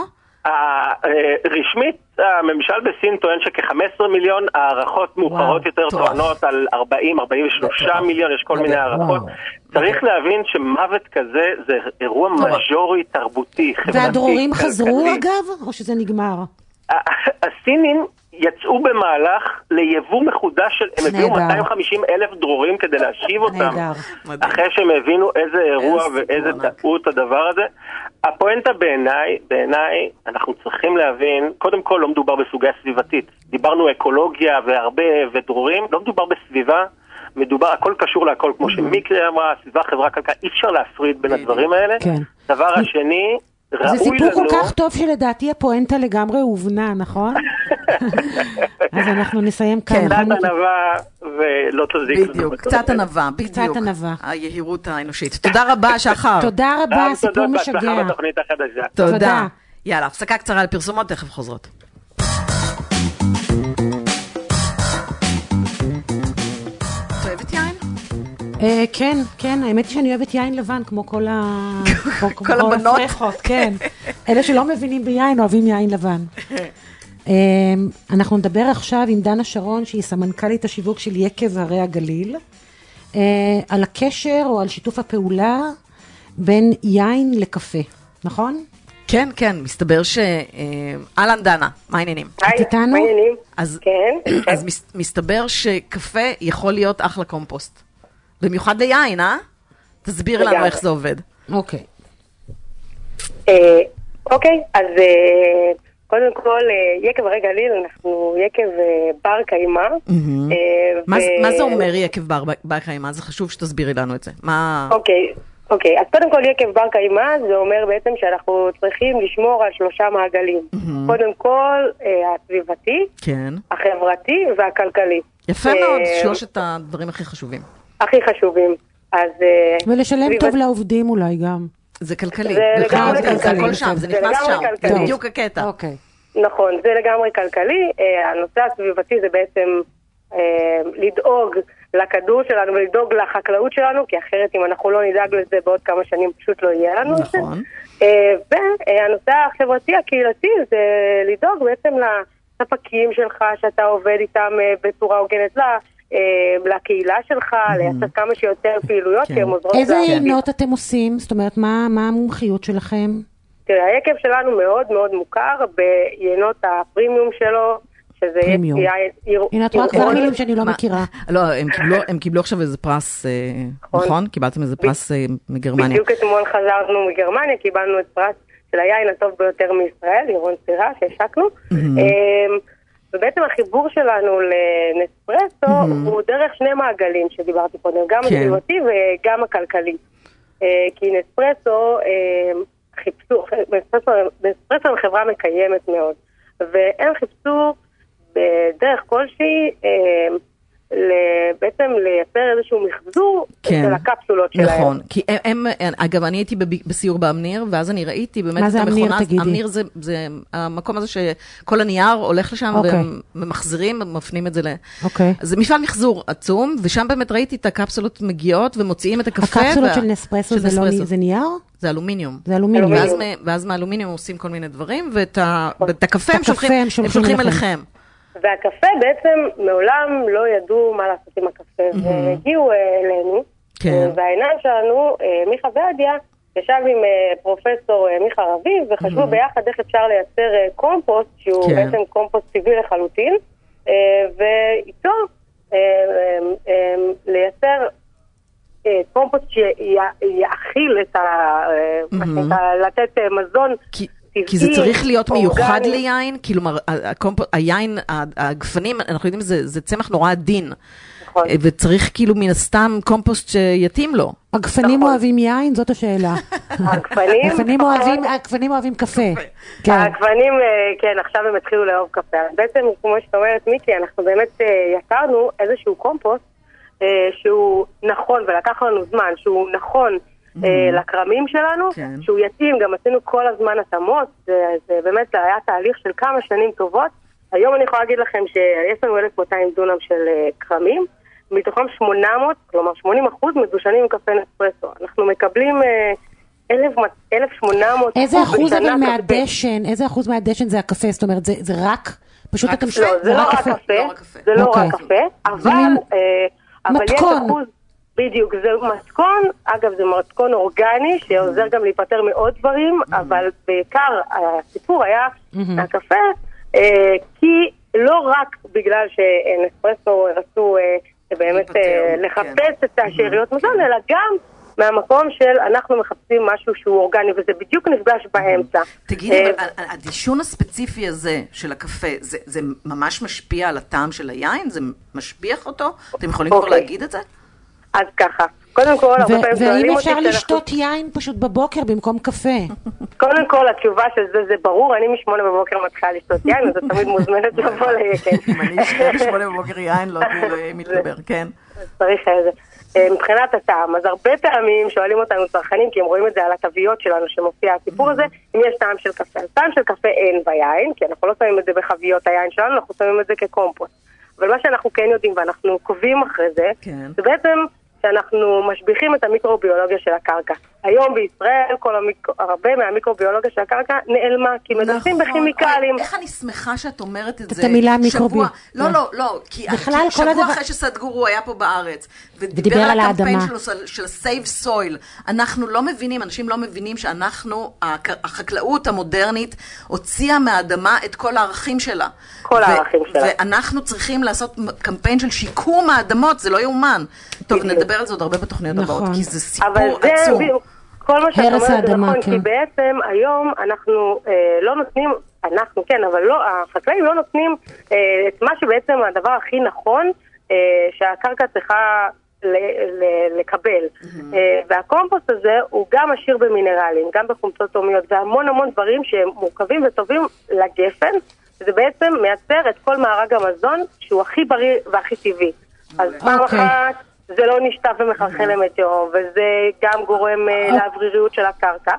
רשמית, הממשל בסין טוען שכ-15 מיליון, הערכות מאוחרות יותר. טוענות על 40-43 מטורף. מיליון, יש כל מיני מדהים. הערכות. וואו. צריך להבין שמוות כזה זה אירוע מז'ורי, תרבותי, חברתי. והדרורים חזרו. אגב, או שזה נגמר? הסינים יצאו במהלך ליבוא מחודש של, הם הביאו נהדר. 250 אלף דרורים כדי להשיב אותם. אחרי שהם הבינו איזה אירוע ואיזה. טעות הדבר הזה. הפואנטה בעיניי, בעיניי, אנחנו צריכים להבין, קודם כל לא מדובר בסוגיה סביבתית. דיברנו אקולוגיה והרבה ודרורים, לא מדובר בסביבה, מדובר, הכל קשור להכל, כמו שמיקרי אמרה, סביבה, חברה, כלכלה, אי אפשר להפריד בין הדברים האלה. כן. דבר השני, זה סיפור כל. כך טוב שלדעתי הפואנטה לגמרי הובנה, נכון? אז אנחנו נסיים כאן. כן. קצת? ענווה ולא תזיק. בדיוק, קצת ענווה, בדיוק. קצת ענווה. היהירות האנושית. תודה רבה, שחר. תודה רבה, גם סיפור משגע. בתוכנית החדשה. תודה. תודה. יאללה, הפסקה קצרה לפרסומות, תכף חוזרות. כן, כן, האמת היא שאני אוהבת יין לבן, כמו כל הבנות. הפרחות, כן. אלה שלא מבינים ביין אוהבים יין לבן. אה, אנחנו נדבר עכשיו עם דנה שרון, שהיא סמנכ"לית השיווק של יקב הרי הגליל, אה, על הקשר או על שיתוף הפעולה בין יין לקפה, נכון? כן, כן, מסתבר ש... אה, אהלן דנה, מה העניינים? את איתנו? מה העניינים? אז, כן. אז מס, מסתבר שקפה יכול להיות אחלה קומפוסט. במיוחד ליין, אה? תסביר לנו. איך זה עובד. אוקיי. אה, אוקיי, אז אה, קודם כל, אה, יקב הרי גליל, אנחנו יקב בר קיימא. מה, זה- ו- מה זה אומר יקב בר קיימא? זה חשוב שתסבירי לנו את זה. מה... אוקיי, אוקיי, אז קודם כל יקב בר קיימא זה אומר בעצם שאנחנו צריכים לשמור על שלושה מעגלים. קודם כל, אה, הסביבתי, כן. החברתי והכלכלי. יפה מאוד, שלושת הדברים הכי חשובים. הכי חשובים. אז... אה, ולשלם טוב לעובדים אולי גם. זה כלכלי. זה לגמרי זה- זה כלכלי. הכל שם, זה זה נכנס שם. כלכלי. זה בדיוק הקטע. אוקיי. נכון, זה לגמרי כלכלי. אה, הנושא הסביבתי זה בעצם אה, לדאוג לכדור שלנו ולדאוג לחקלאות שלנו, כי אחרת אם אנחנו לא נדאג לזה בעוד כמה שנים פשוט לא יהיה לנו את זה. נכון. והנושא החברתי הקהילתי זה לדאוג בעצם לספקים שלך שאתה עובד איתם בצורה הוגנת לה. אה, לקהילה שלך, לייצר כמה שיותר פעילויות כן. שהן עוזרות איזה לה- יינות אתם עושים? זאת אומרת, מה מה המומחיות שלכם? תראה, היקב שלנו מאוד מאוד מוכר ביינות הפרימיום שלו, שזה פרימיום. הנה, את רואה כבר עירוני. מילים שאני לא מכירה. לא, הם קיבלו- עכשיו איזה פרס, אה, נכון. נכון? קיבלתם איזה פרס אה, מגרמניה. בדיוק אתמול חזרנו מגרמניה, קיבלנו את פרס של היין הטוב ביותר מישראל, לירון סירה, שהשקנו. ובעצם החיבור שלנו לנספרסו הוא דרך שני מעגלים שדיברתי קודם, גם כן. הסביבתי וגם הכלכלי. אה, כי נספרסו, אמ, חיפשו, נספרסו נספרסו הם חברה מקיימת מאוד, והם חיפשו בדרך כלשהי אמ, ל- בעצם לייצר איזשהו מחזור כן. של הקפסולות שלהם. נכון, כי הם, הם- אגב, אני הייתי בב- בסיור באמניר, ואז אני ראיתי באמת מה את זה אמניר, המכונה, תגידי? אמניר זה, זה המקום הזה שכל הנייר הולך לשם, אוקיי. והם ממחזרים, מפנים את זה ל... אוקיי. זה מפעל מחזור עצום, ושם באמת ראיתי את הקפסולות מגיעות ומוציאים את הקפה. הקפסולות וה- של נספרסו זה לא נספרסו. זה נייר? זה אלומיניום. זה אלומיניום. ואז, ואז מהאלומיניום עושים כל מיני דברים, ואת ה- הקפה הם הם הם שולחים אליכם. והקפה בעצם מעולם לא ידעו מה לעשות עם הקפה, והגיעו אה, אלינו, כן. והעיניים שלנו, אה, מיכה ועדיה, ישב עם אה, פרופסור מיכה רביב, וחשבו ביחד איך אפשר לייצר קומפוסט, שהוא כן. בעצם קומפוסט טבעי לחלוטין, ואיתו לייצר קומפוסט שיאכיל את ה... מה שנקרא, לתת אה, מזון טבעי, כי זה צריך להיות מיוחד אורגני. ליין, כאילו הקומפ... היין, הגפנים, אנחנו יודעים, זה, זה צמח נורא עדין, נכון. אה, וצריך כאילו מן הסתם קומפוסט שיתאים לו. הגפנים נכון. אוהבים יין? זאת השאלה. הגפנים, הגפנים פחות. אוהבים- הגפנים אוהבים קפה. כן. הגוונים, אה, כן, עכשיו הם התחילו לאהוב קפה. אז בעצם, כמו שאת אומרת, מיקי, אנחנו באמת אה, יצרנו איזשהו קומפוסט שהוא נכון, ולקח לנו זמן, שהוא נכון אה, לכרמים שלנו, כן. שהוא יתאים, גם עשינו כל הזמן התאמות, זה, זה באמת היה תהליך של כמה שנים טובות. היום אני יכולה להגיד לכם שיש לנו 1,200 דונם של אה, כרמים, מתוכם 800, כלומר 80 אחוז מדושנים עם קפה נספרסו. אנחנו מקבלים אה, 1,000 1,800 איזה אחוז אבל קפה. מהדשן, איזה אחוז מהדשן זה הקפה? זאת אומרת, זה זה רק, פשוט רק אתם... קפה? לא, זה לא רק קפה. קפה, לא רק קפה. זה לא אוקיי. רק קפה, אבל אה, אבל יש מתכון. אחוז, בדיוק, זה מתכון, אגב זה מתכון אורגני שעוזר גם להיפטר מעוד דברים, אבל בעיקר הסיפור היה הקפה, אה, כי לא רק בגלל שנספרסו רצו אה, באמת אה, כן. לחפש את השאריות מזון, אלא גם מהמקום של אנחנו מחפשים משהו שהוא אורגני, וזה בדיוק נפגש באמצע. תגידי, אבל הדישון הספציפי הזה של הקפה, זה, זה ממש משפיע על הטעם של היין? זה משביח אותו? אתם יכולים כבר אוקיי. להגיד את זה? אז ככה, קודם כל, הרבה פעמים שואלים ואם אותי אפשר כשאנחנו- לשתות יין פשוט בבוקר במקום קפה. קודם כל, התשובה של זה, זה ברור, אני משמונה בבוקר מתחילה לשתות יין, אז את תמיד מוזמנת לבוא ליקן. אם אני אשתה בשמונה בבוקר יין, לא תהיה מתגבר, כן. צריך איזה. אה, מבחינת הטעם, אז הרבה פעמים שואלים אותנו צרכנים, כי הם רואים את זה על התוויות שלנו שמופיע הסיפור הזה, אם יש טעם של קפה. אז טעם של קפה אין ביין, כי אנחנו לא שמים את זה בחביות היין שלנו, אנחנו שמים את זה כקומפוסט. אבל מה שאנחנו כן יודעים ואנחנו עוקבים אחרי זה, כן. זה בעצם שאנחנו משביחים את המיקרוביולוגיה של הקרקע. היום בישראל כל המיק... הרבה מהמיקרוביולוגיה של הקרקע נעלמה, כי מדברים בכימיקלים. אוי, איך אני שמחה שאת אומרת את את זה. המילה שבוע- מיקרוביו- לא, לא. לא, לא. כי בכלל, שבוע הדבר- אחרי שסדגורו היה פה בארץ, ודיבר ודיבר על על הקמפיין האדמה. שלו של- ה-Save Soil, אנחנו לא מבינים, אנשים לא מבינים שאנחנו, החקלאות המודרנית הוציאה מהאדמה את כל הערכים שלה. כל הערכים שלה. ואנחנו צריכים לעשות קמפיין של שיקום האדמות, זה לא יאומן. טוב. נדבר על זה עוד הרבה בתוכניות נכון. הבאות, כי זה אבל סיפור זה, עצום. כל מה שאת אומרת זה נכון, כן. כי בעצם היום אנחנו אה, לא נותנים, אנחנו כן, אבל לא, החקלאים לא נותנים אה, את מה שבעצם הדבר הכי נכון אה, שהקרקע צריכה ל- ל- לקבל. אה, והקומפוסט הזה הוא גם עשיר במינרלים, גם בחומצות תאומיות, והמון המון דברים שהם מורכבים וטובים לגפן, וזה בעצם מייצר את כל מארג המזון שהוא הכי בריא והכי טבעי. אז פעם אוקיי. אחת זה לא נשטף ומחלחל למי תהום, וזה גם גורם אה, לאווריריות של הקרקע.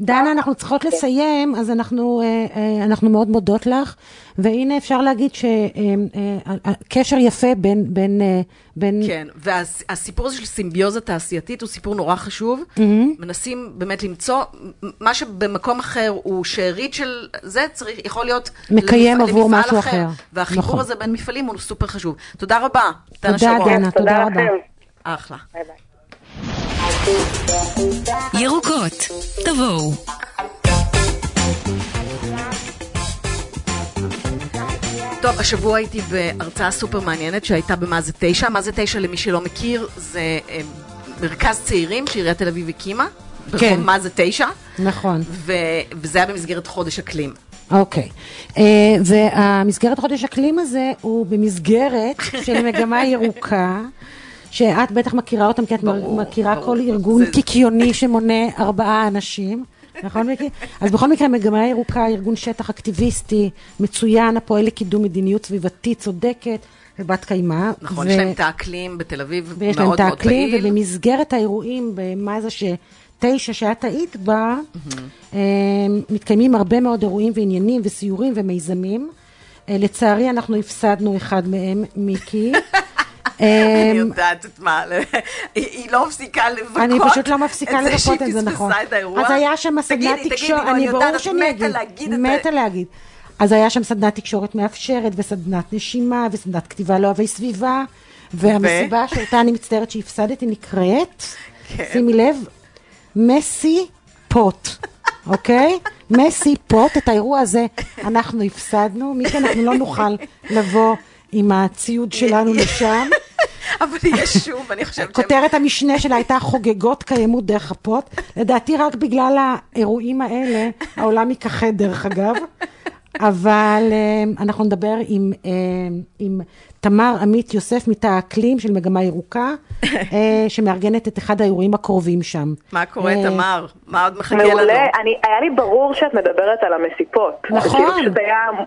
דנה, אנחנו צריכות לסיים, אז אנחנו, אה, אה, אנחנו מאוד מודות לך, והנה אפשר להגיד שקשר יפה בין, בין, אה, בין כן, והסיפור הזה של סימביוזה תעשייתית הוא סיפור נורא חשוב. מנסים באמת למצוא, מה שבמקום אחר הוא שארית של זה, צריך, יכול להיות... מקיים למפ- עבור למפעל משהו אחר. והחיבור נכון. הזה בין מפעלים הוא סופר חשוב. תודה רבה, דנה תודה, שרון. דנה. תודה רבה. לכם. אחלה. ביי ביי. ירוקות, תבואו. טוב, השבוע הייתי בהרצאה סופר מעניינת שהייתה במה זה תשע. מה זה תשע, למי שלא מכיר, זה אה, מרכז צעירים שעיריית תל אביב הקימה. כן. ברחוב מה זה תשע, נכון. ו- וזה היה במסגרת חודש אקלים. אוקיי. אה, והמסגרת חודש אקלים הזה הוא במסגרת של מגמה ירוקה. שאת בטח מכירה אותם, כי את ברור, מכירה ברור. כל ארגון זה- קיקיוני שמונה ארבעה אנשים, נכון מיקי? אז בכל מקרה, מגמה ירוקה, ארגון שטח אקטיביסטי, מצוין, הפועל לקידום מדיניות סביבתית צודקת ובת קיימא. נכון, ו- יש להם את האקלים בתל אביב ויש להם מאוד את מאוד האקלים, פעיל. ובמסגרת האירועים, במה זה שתשע שאת היית בה, אה, מתקיימים הרבה מאוד אירועים ועניינים וסיורים ומיזמים. אה, לצערי, אנחנו הפסדנו אחד מהם, מיקי. אני יודעת את מה, היא לא מפסיקה לבכות אני פשוט לא מפסיקה לבכות את זה, נכון. אז היה שם סדנת תקשורת, אני ברור שאני אגיד, מתה. להגיד. אז היה שם סדנת תקשורת מאפשרת, וסדנת נשימה, וסדנת כתיבה לאוהבי סביבה, והמסיבה שאותה אני מצטערת שהפסדתי נקראת, כן. שימי לב, מסי פוט, אוקיי? מסי פוט, את האירוע הזה אנחנו הפסדנו, מי אנחנו לא נוכל לבוא עם הציוד שלנו לשם. אבל יש שוב, אני חושבת. כותרת המשנה שלה הייתה חוגגות קיימות דרך הפוט. לדעתי רק בגלל האירועים האלה, העולם ייכחד דרך אגב. אבל אה, אנחנו נדבר עם, אה, עם תמר עמית יוסף מתא האקלים של מגמה ירוקה, אה, שמארגנת את אחד האירועים הקרובים שם. מה קורה, אה, תמר? מה עוד מחכה לנו? מעולה, אני, היה לי ברור שאת מדברת על המסיפות. נכון. כאילו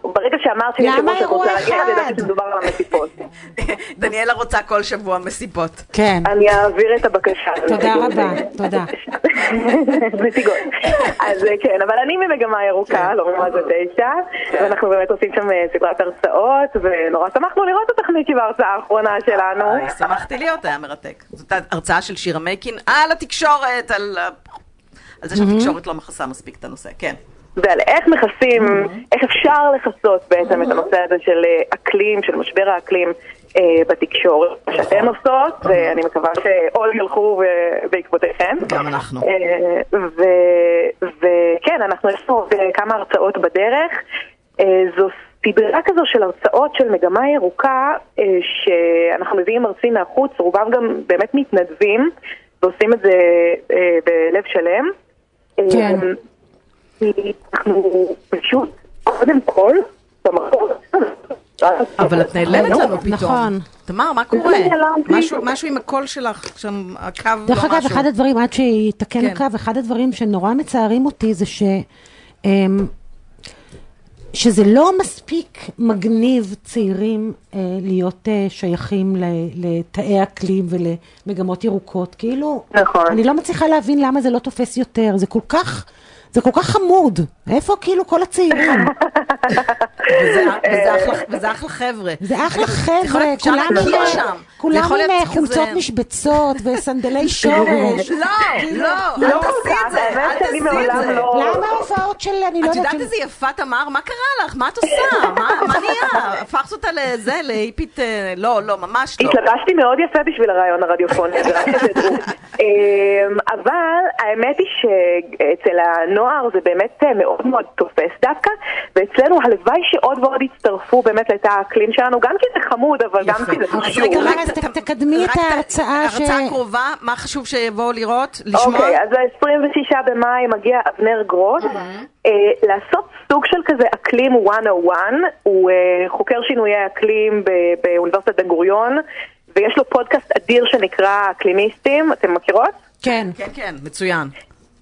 ברגע שאמרת אירוע שאת רוצה להגיע, אחד? אז ידעתי שמדובר על המסיפות. דניאלה רוצה כל שבוע מסיבות. כן, אני אעביר את הבקשה. תודה רבה, תודה. נציגות. אז אה, כן, אבל אני ממגמה ירוקה, לא ממה זה תשע, ואנחנו באמת עושים שם סדרת הרצאות, ונורא שמחנו לראות אותך מיקי בהרצאה האחרונה שלנו. היי, שמחתי להיות, היה מרתק. זאת הרצאה של שירה מייקין על התקשורת, על על זה שהתקשורת לא מכסה מספיק את הנושא, כן. ועל איך מכסים, איך אפשר לכסות בעצם את הנושא הזה של אה, אקלים, של משבר האקלים אה, בתקשורת, מה שאתן עושות, ואני מקווה שעוד ילכו אה, בעקבותיכם. גם אנחנו. אה, וכן, אנחנו יש אה, כמה הרצאות בדרך. אה, זו סדרה כזו של הרצאות של מגמה ירוקה, אה, שאנחנו מביאים מרצים מהחוץ, רובם גם באמת מתנדבים. ועושים את זה אה, בלב שלם. כן. אה, כי אנחנו פשוט, קודם כל, במקור... אבל את נעלמת לנו פתאום. נכון. תמר, מה קורה? נעלמתי. משהו- עם הקול שלך, שם הקו לא דרך משהו. אגב, אחד הדברים, עד שיתקן כן. הקו, אחד הדברים שנורא מצערים אותי זה ש... שזה לא מספיק מגניב צעירים אה, להיות אה, שייכים ל- לתאי אקלים ולמגמות ירוקות. כאילו, נכון. אני לא מצליחה להבין למה זה לא תופס יותר. זה כל כך, זה כל כך חמוד. איפה כאילו כל הצעירים? וזה- וזה אחלה- חבר'ה. זה אחלה יכול חבר'ה, כולם להכיר עם- אה, חולצות משבצות וסנדלי שורש. לא, לא, לא אל תעשי את זה, אל תעשי את זה. לא- למה ההופעות של, אני לא את יודעת, יודעת של- איזה יפה תמר? מה קרה לך? מה את עושה? מה מה נהיה? הפכת אותה לזה, להיפית... אה, לא, לא, ממש לא. התלבשתי מאוד יפה בשביל הרעיון הרדיופוני. אמ, אבל האמת היא שאצל הנוער זה באמת אה, מאוד מאוד תופס דווקא, ואצלנו הלוואי שעוד ועוד יצטרפו באמת לתא האקלים שלנו, גם כי זה חמוד, אבל גם. כי זה חשוב. רגע, רק ת- תקדמי את ההרצאה ש- ההרצאה הקרובה, מה חשוב שיבואו לראות? לשמוע? אוקיי, אז ה-26 במאי מגיע אבנר גרוס, אה, לעשות סוג של כזה אקלים 101, הוא אה, חוקר שינויי אקלים באוניברסיטת בן גוריון, ויש לו פודקאסט אדיר שנקרא אקלימיסטים, אתם מכירות? כן. כן, כן, מצוין.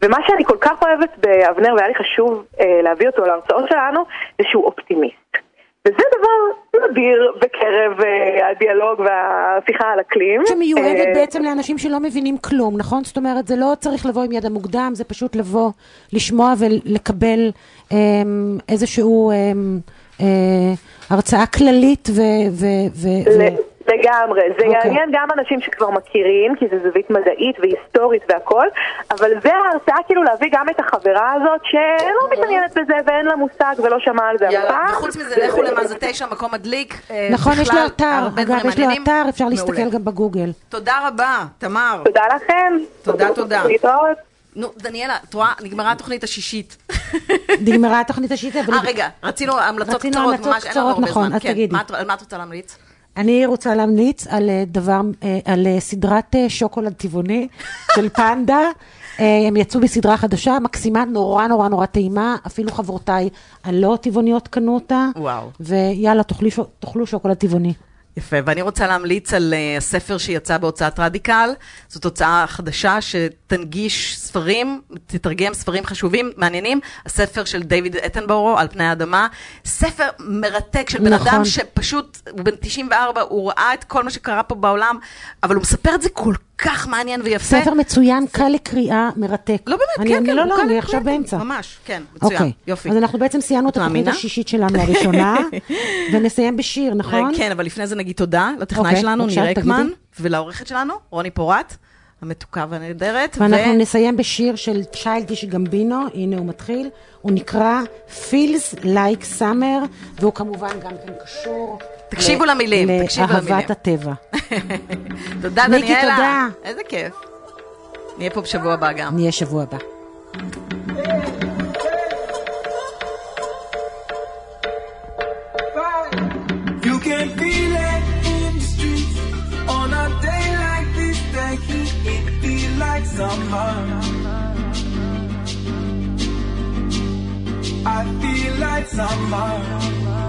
ומה שאני כל כך אוהבת באבנר, והיה לי חשוב אה, להביא אותו להרצאות שלנו, זה שהוא אופטימיסט. וזה דבר נדיר בקרב אה, הדיאלוג והשיחה על אקלים. שמיועדת אה, בעצם לאנשים שלא מבינים כלום, נכון? זאת אומרת, זה לא צריך לבוא עם יד המוקדם, זה פשוט לבוא, לשמוע ולקבל אמ, איזשהו אמ, אה, הרצאה כללית ו... ו, ו, ו לגמרי, זה אוקיי. יעניין גם אנשים שכבר מכירים, כי זה זווית מדעית והיסטורית והכל, אבל זה ההרצאה כאילו להביא גם את החברה הזאת שלא מתעניינת בזה ואין לה מושג ולא שמעה על זה אף יאללה, פעם. וחוץ מזה, לכו למה זה תשע, מקום מדליק. אה, נכון, יש לו אתר, אגב, יש לו. אתר, אפשר להסתכל. גם בגוגל. תודה רבה, תמר. תודה לכם. תודה, תודה. נו, דניאלה, את רואה? נגמרה התוכנית השישית. נגמרה התוכנית השישית, אבל... אה, רגע, רצינו המלצות רצינו קצרות, המלצות ממש אין לנו קצרות, הרבה נכון, זמן. אז כן, תגידי. מה את- על מה את רוצה להמליץ? אני רוצה להמליץ על אה, דבר, אה, על אה, סדרת שוקולד טבעוני של פנדה. הם יצאו בסדרה חדשה, מקסימה, נורא נורא נורא טעימה, אפילו חברותיי הלא טבעוניות קנו אותה. וואו. ויאללה, תאכלו שוקולד טבעוני. יפה, ואני רוצה להמליץ על uh, הספר שיצא בהוצאת רדיקל. זאת הוצאה חדשה שתנגיש ספרים, תתרגם ספרים חשובים, מעניינים. הספר של דיוויד אטנבורו, על פני האדמה. ספר מרתק של בן נכון. אדם שפשוט, הוא בן 94, הוא ראה את כל מה שקרה פה בעולם, אבל הוא מספר את זה כל כך מעניין ויפה. ספר מצוין, קל לקריאה, מרתק. לא באמת, אני- כן, אני כן. לא, לא, אני עכשיו באמצע. ממש, כן, מצוין, אוקיי, יופי. אז אנחנו בעצם סיימנו את התוכנית? השישית שלנו הראשונה, ונסיים בשיר, נכון? כן, אבל לפני זה נגיד תודה לטכנאי אוקיי, שלנו, ניר. אקמן, ולעורכת שלנו, רוני פורט, המתוקה והנהדרת. ואנחנו ו- נסיים בשיר של צ'יילדיש גמבינו, הנה הוא מתחיל, הוא נקרא Feels Like Summer, והוא כמובן גם כן קשור תקשיבו למילים, תקשיבו למילים. לאהבת הטבע. תודה, מיקי, דניאלה. תודה. איזה כיף. נהיה פה בשבוע הבא גם. נהיה שבוע הבא. You can feel it in the streets on a day like this. The heat it feel like summer. I feel like summer.